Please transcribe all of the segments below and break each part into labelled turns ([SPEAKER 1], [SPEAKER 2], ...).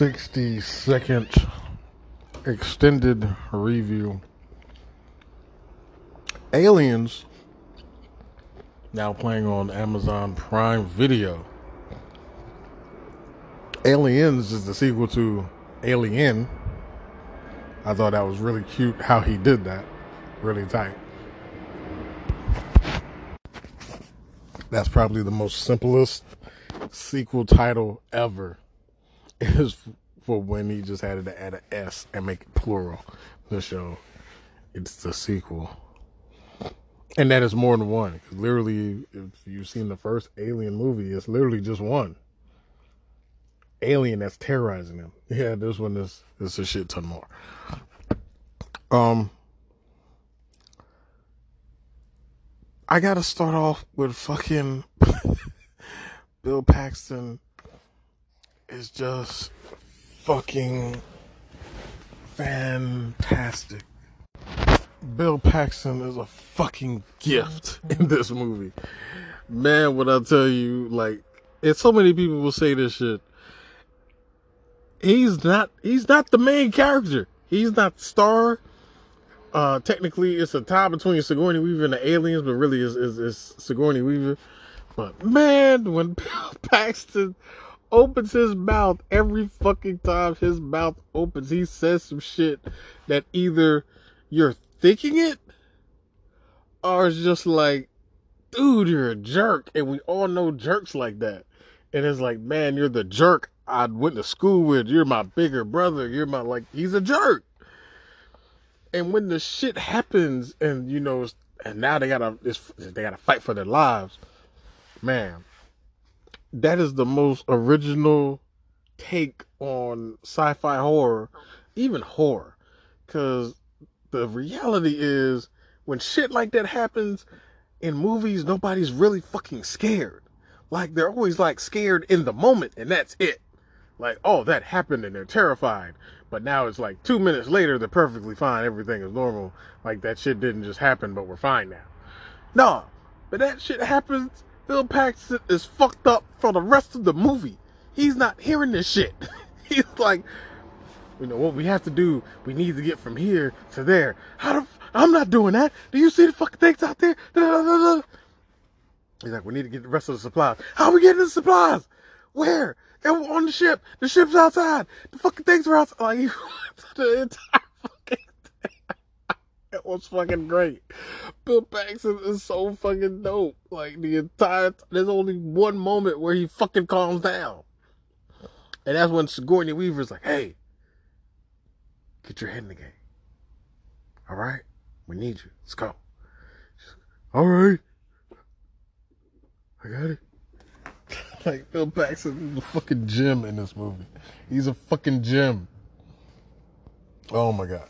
[SPEAKER 1] 60 second extended review. Aliens now playing on Amazon Prime Video. Aliens is the sequel to Alien. I thought that was really cute how he did that. Really tight. That's probably the most simplest sequel title ever. Is for when he just had to add an S and make it plural. The show, it's the sequel, and that is more than one. Literally, if you've seen the first Alien movie, it's literally just one alien that's terrorizing them. Yeah, this one is is a shit ton more. Um, I gotta start off with fucking Bill Paxton is just fucking fantastic. Bill Paxton is a fucking gift in this movie. Man, what I tell you, like, and so many people will say this shit. He's not he's not the main character. He's not the star. Uh technically it's a tie between Sigourney Weaver and the aliens, but really is is, is Sigourney Weaver. But man, when Bill Paxton opens his mouth every fucking time his mouth opens, he says some shit that either you're thinking it or it's just like, dude, you're a jerk. And we all know jerks like that. And it's like, man, you're the jerk I went to school with. You're my bigger brother. You're my, like, he's a jerk. And when the shit happens and, you know, and now they gotta, they gotta fight for their lives, man, that is the most original take on sci-fi horror, even horror. Cause the reality is when shit like that happens in movies, nobody's really fucking scared. Like they're always like scared in the moment and that's it. Like, oh, that happened and they're terrified. But now it's like two minutes later, they're perfectly fine. Everything is normal. Like that shit didn't just happen, but we're fine now. No, but that shit happens Bill Paxton is fucked up for the rest of the movie. He's not hearing this shit. He's like, you know what we have to do? We need to get from here to there. How the? F- I'm not doing that. Do you see the fucking things out there? He's like, we need to get the rest of the supplies. How are we getting the supplies? Where? on the ship. The ship's outside. The fucking things are outside. Like, the entire it was fucking great. Bill Paxton is so fucking dope. Like the entire, there's only one moment where he fucking calms down, and that's when Sigourney Weaver's like, "Hey, get your head in the game. All right, we need you. Let's go." All right, I got it. like Bill Paxton is a fucking gem in this movie. He's a fucking gem. Oh my god.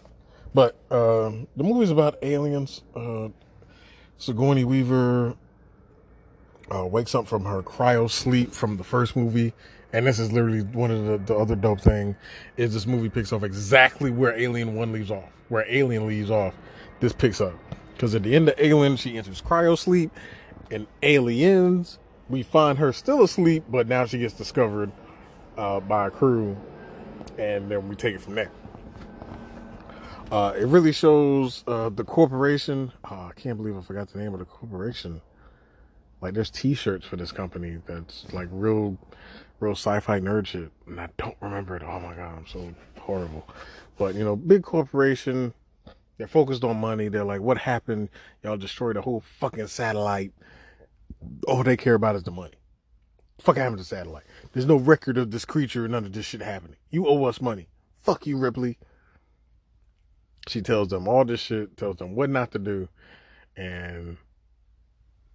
[SPEAKER 1] But uh, the movie's about aliens. Uh, Sigourney Weaver uh, wakes up from her cryo sleep from the first movie, and this is literally one of the, the other dope thing is this movie picks off exactly where Alien One leaves off, where Alien leaves off. This picks up because at the end of Alien, she enters cryo sleep, and Aliens, we find her still asleep, but now she gets discovered uh, by a crew, and then we take it from there. Uh, it really shows uh, the corporation. Oh, I can't believe I forgot the name of the corporation. Like, there's T-shirts for this company that's like real, real sci-fi nerd shit, and I don't remember it. Oh my god, I'm so horrible. But you know, big corporation. They're focused on money. They're like, what happened? Y'all destroyed a whole fucking satellite. All they care about is the money. Fuck happened to satellite? There's no record of this creature. None of this shit happening. You owe us money. Fuck you, Ripley. She tells them all this shit, tells them what not to do, and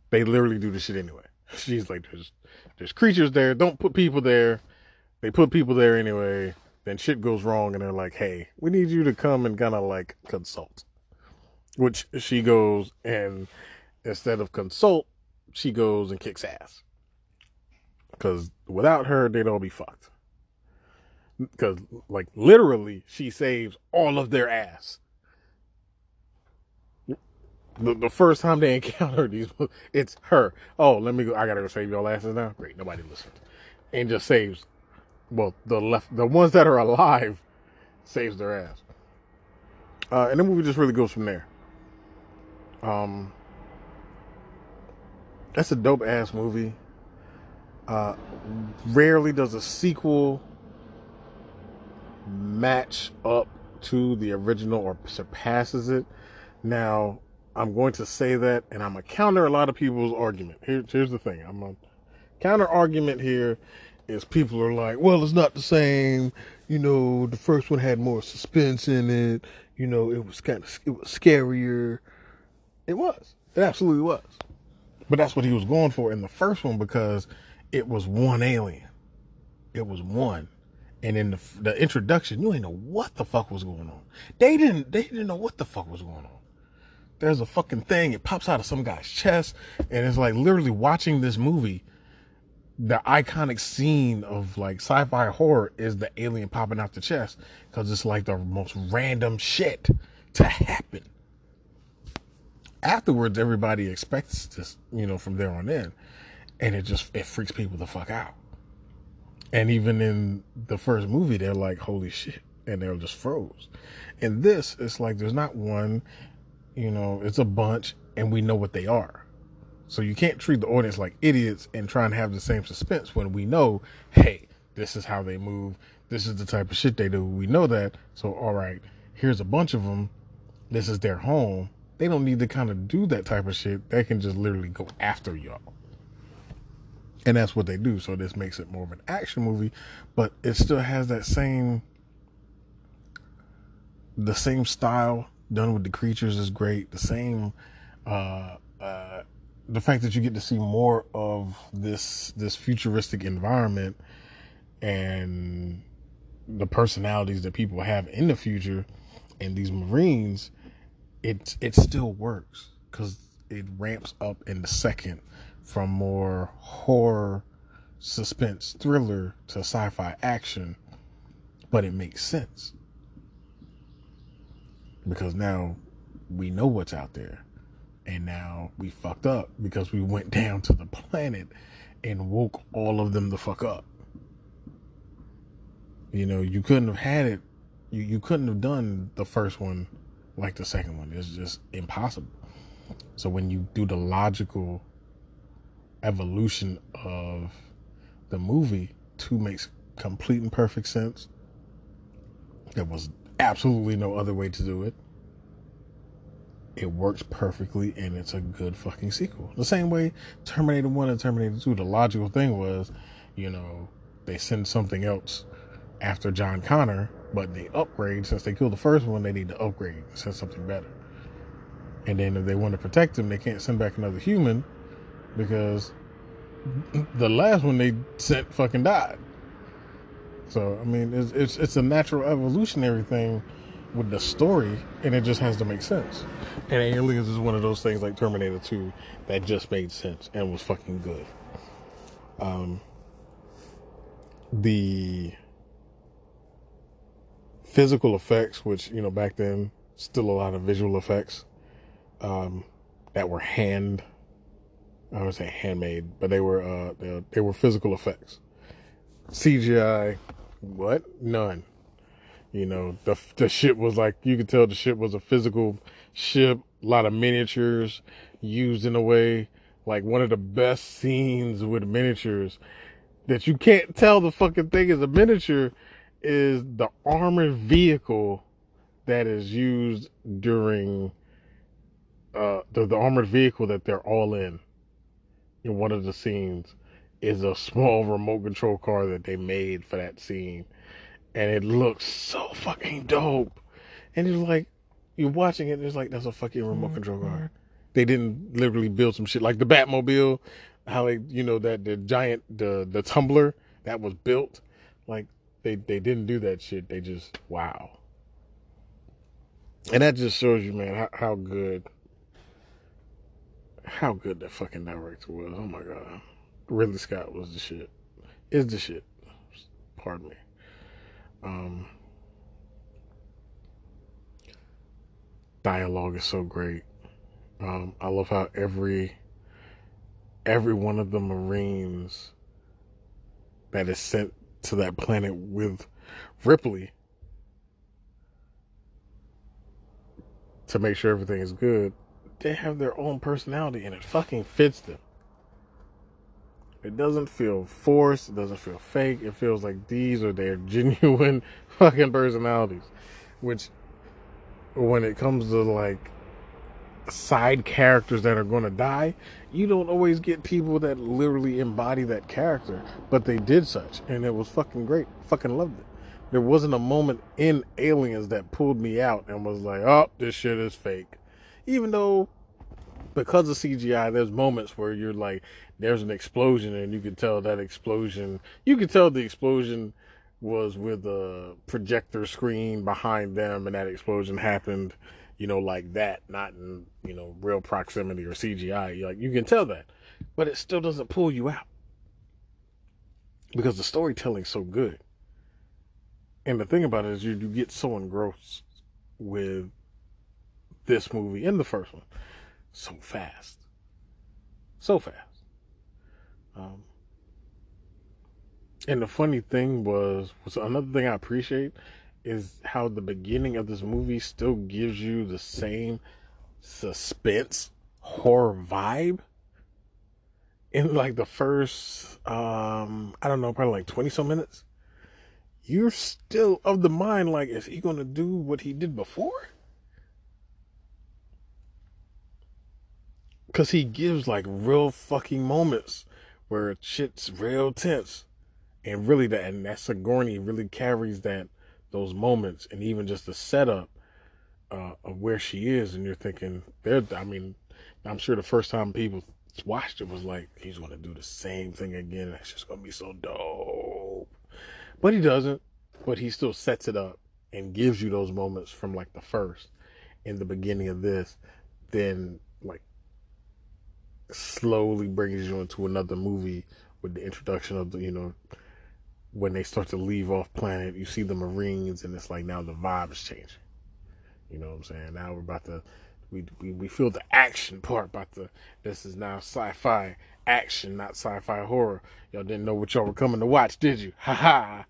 [SPEAKER 1] they literally do the shit anyway. She's like, there's there's creatures there, don't put people there. They put people there anyway. Then shit goes wrong, and they're like, hey, we need you to come and kind of like consult. Which she goes and instead of consult, she goes and kicks ass. Because without her, they'd all be fucked because like literally she saves all of their ass the, the first time they encounter these it's her oh let me go i gotta go save y'all asses now great nobody listens and just saves well, the left, the ones that are alive, saves their ass. Uh, and the movie just really goes from there. Um, that's a dope ass movie. Uh, rarely does a sequel match up to the original or surpasses it. Now, I'm going to say that, and I'm gonna counter a lot of people's argument. Here, here's the thing: I'm a counter argument here is people are like, well, it's not the same. You know, the first one had more suspense in it. You know, it was kind of it was scarier. It was. It absolutely was. But that's what he was going for in the first one because it was one alien. It was one. And in the, the introduction, you ain't know what the fuck was going on. They didn't. They didn't know what the fuck was going on. There's a fucking thing. It pops out of some guy's chest, and it's like literally watching this movie. The iconic scene of like sci-fi horror is the alien popping out the chest because it's like the most random shit to happen. Afterwards, everybody expects this, you know, from there on in, and it just it freaks people the fuck out. And even in the first movie, they're like, holy shit. And they're just froze. And this, it's like there's not one, you know, it's a bunch and we know what they are. So you can't treat the audience like idiots and try and have the same suspense when we know, hey, this is how they move. This is the type of shit they do. We know that. So, all right, here's a bunch of them. This is their home. They don't need to kind of do that type of shit. They can just literally go after y'all and that's what they do. So this makes it more of an action movie, but it still has that same the same style done with the creatures is great. The same uh, uh, the fact that you get to see more of this this futuristic environment and the personalities that people have in the future and these marines it it still works because it ramps up in the second from more horror, suspense, thriller to sci fi action, but it makes sense. Because now we know what's out there. And now we fucked up because we went down to the planet and woke all of them the fuck up. You know, you couldn't have had it, you, you couldn't have done the first one like the second one. It's just impossible. So when you do the logical evolution of the movie, two makes complete and perfect sense. It was absolutely no other way to do it. It works perfectly and it's a good fucking sequel. The same way Terminator 1 and Terminator 2, the logical thing was, you know, they send something else after John Connor, but they upgrade since they killed the first one, they need to upgrade and send something better. And then if they want to protect him, they can't send back another human because the last one they sent fucking died. So I mean, it's it's, it's a natural evolutionary thing with the story, and it just has to make sense. And Aliens is one of those things like Terminator Two that just made sense and was fucking good. Um, the physical effects, which you know back then, still a lot of visual effects um, that were hand I would say handmade, but they were uh they, they were physical effects. CGI, what? None. You know, the the ship was like you could tell the ship was a physical ship. A lot of miniatures used in a way like one of the best scenes with miniatures that you can't tell the fucking thing is a miniature is the armored vehicle that is used during uh the, the armored vehicle that they're all in in one of the scenes is a small remote control car that they made for that scene. And it looks so fucking dope. And it's like, you're watching it, and it's like, that's a fucking remote mm-hmm. control car. They didn't literally build some shit like the Batmobile, how they, you know, that the giant, the, the tumbler that was built. Like, they, they didn't do that shit. They just, wow. And that just shows you, man, how, how good how good that fucking director was. Oh my god. Ridley Scott was the shit. Is the shit. Pardon me. Um dialogue is so great. Um, I love how every every one of the Marines that is sent to that planet with Ripley to make sure everything is good, they have their own personality and it fucking fits them. It doesn't feel forced, it doesn't feel fake. It feels like these are their genuine fucking personalities. Which when it comes to like side characters that are going to die, you don't always get people that literally embody that character, but they did such, and it was fucking great. Fucking loved it. There wasn't a moment in Aliens that pulled me out and was like, "Oh, this shit is fake," even though because of CGI, there's moments where you're like, there's an explosion, and you can tell that explosion. You can tell the explosion was with a projector screen behind them, and that explosion happened you know, like that, not in, you know, real proximity or CGI. Like you can tell that. But it still doesn't pull you out. Because the storytelling's so good. And the thing about it is you, you get so engrossed with this movie in the first one so fast. So fast. Um, and the funny thing was, was another thing I appreciate is how the beginning of this movie still gives you the same suspense horror vibe in like the first um i don't know probably like 20 some minutes you're still of the mind like is he gonna do what he did before because he gives like real fucking moments where shit's real tense and really that and that sigourney really carries that those moments and even just the setup uh, of where she is, and you're thinking, there. I mean, I'm sure the first time people watched it was like, he's to do the same thing again. That's just to be so dope. But he doesn't. But he still sets it up and gives you those moments from like the first in the beginning of this, then like slowly brings you into another movie with the introduction of the, you know, when they start to leave off planet, you see the Marines, and it's like now the vibe's changing. You know what I'm saying? Now we're about to, we we, we feel the action part about the. This is now sci-fi action, not sci-fi horror. Y'all didn't know what y'all were coming to watch, did you? Ha ha.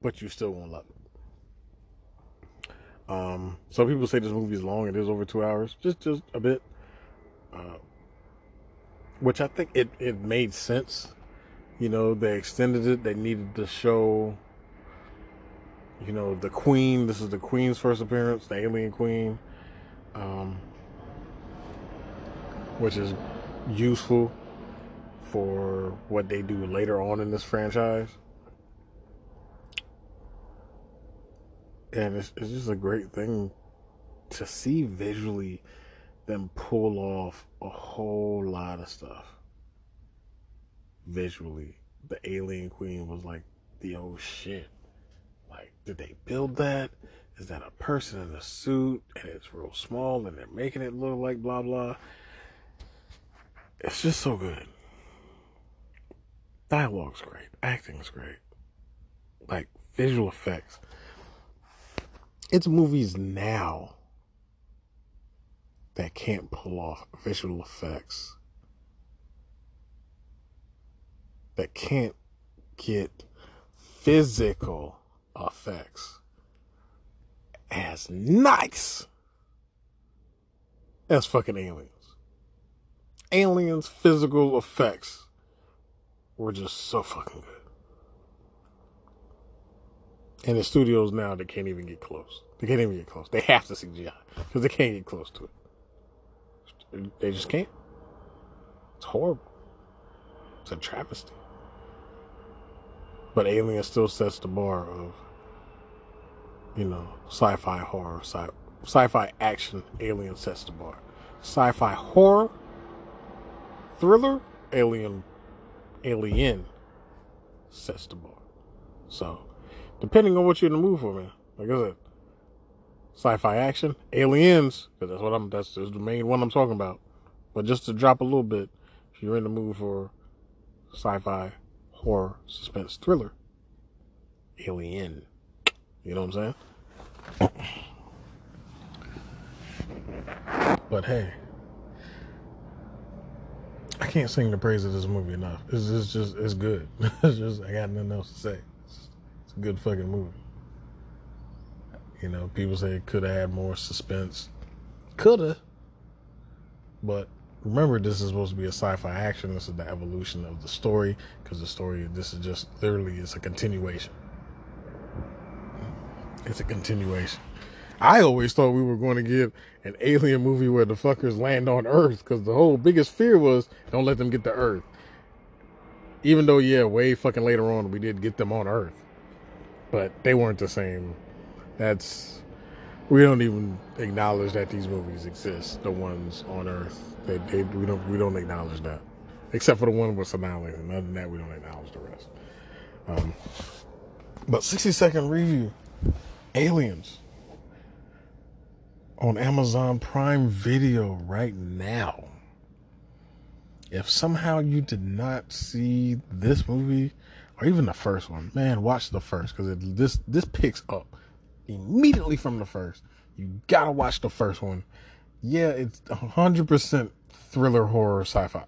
[SPEAKER 1] But you still won't love it. Um, some people say this movie is long. It is over two hours, just just a bit. Which I think it it made sense you know, they extended it. They needed to show, you know, the queen. This is the queen's first appearance, the alien queen, um, which is useful for what they do later on in this franchise. And it's, it's just a great thing to see visually them pull off a whole lot of stuff visually, the Alien Queen was like the old shit. Like, did they build that? Is that a person in a suit and it's real small and they're making it look like blah blah? It's just so good. Dialogue's great, acting's great, like visual effects. It's movies now that can't pull off visual effects that can't get physical effects as nice as fucking aliens. Aliens' physical effects were just so fucking good. And the studios now they can't even get close. They can't even get close. They have to CGI because they can't get close to it. They just can't. It's horrible. It's a travesty. But Alien still sets the bar of, you know, sci-fi horror, sci- sci-fi action. Alien sets the bar. Sci-fi horror, thriller, Alien, Alien sets the bar. So, depending on what you're in the mood for, man. Like I said, sci-fi action, aliens, because that's what I'm. That's, that's the main one I'm talking about. But just to drop a little bit, if you're in the mood for sci-fi horror, suspense, thriller. Alien. You know what I'm saying? but hey, I can't sing the praise of this movie enough. It's just, just it's good. It's just I got nothing else to say. It's, it's a good fucking movie. You know, people say it could have had more suspense. Coulda. But remember, this is supposed to be a sci-fi action. This is the evolution of the story because the story. This is just literally it's a continuation. It's a continuation. I always thought we were going to get an alien movie where the fuckers land on Earth because the whole biggest fear was don't let them get to Earth. Even though, yeah, way fucking later on we did get them on Earth, but they weren't the same. That's we don't even acknowledge that these movies exist. The ones on Earth, they, they we don't we don't acknowledge that, except for the one with Sonali. And other than that, we don't acknowledge the rest. Um, but sixty second review, Aliens on Amazon Prime Video right now. If somehow you did not see this movie or even the first one, man, watch the first because this this picks up immediately from the first. You gotta watch the first one. Yeah, it's hundred percent thriller, horror, sci-fi.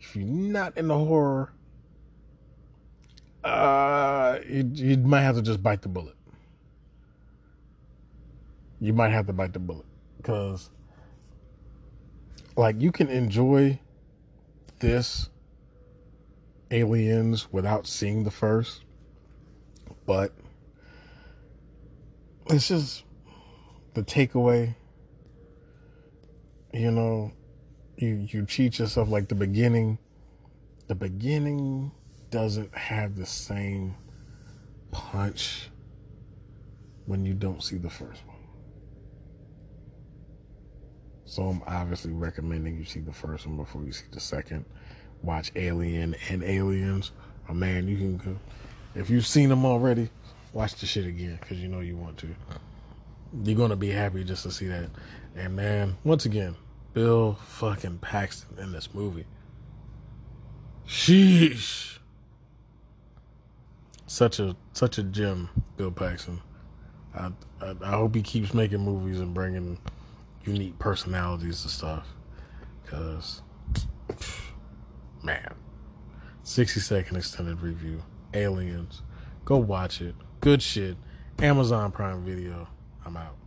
[SPEAKER 1] If you're not in the horror, uh, you, you might have to just bite the bullet you might have to bite the bullet because like you can enjoy this aliens without seeing the first but it's just the takeaway you know you you cheat yourself like the beginning the beginning doesn't have the same punch when you don't see the first one so I'm obviously recommending you see the first one before you see the second. Watch Alien and Aliens. Oh man, you can go. If you've seen them already, watch the shit again because you know you want to. You're gonna be happy just to see that. And man, once again, Bill fucking Paxton in this movie. Sheesh. Such a such a gem, Bill Paxton. I, I, I hope he keeps making movies and bringing unique personalities and stuff. Because, man, 60 second extended review, Aliens. Go watch it. Good shit. Amazon Prime Video. I'm out.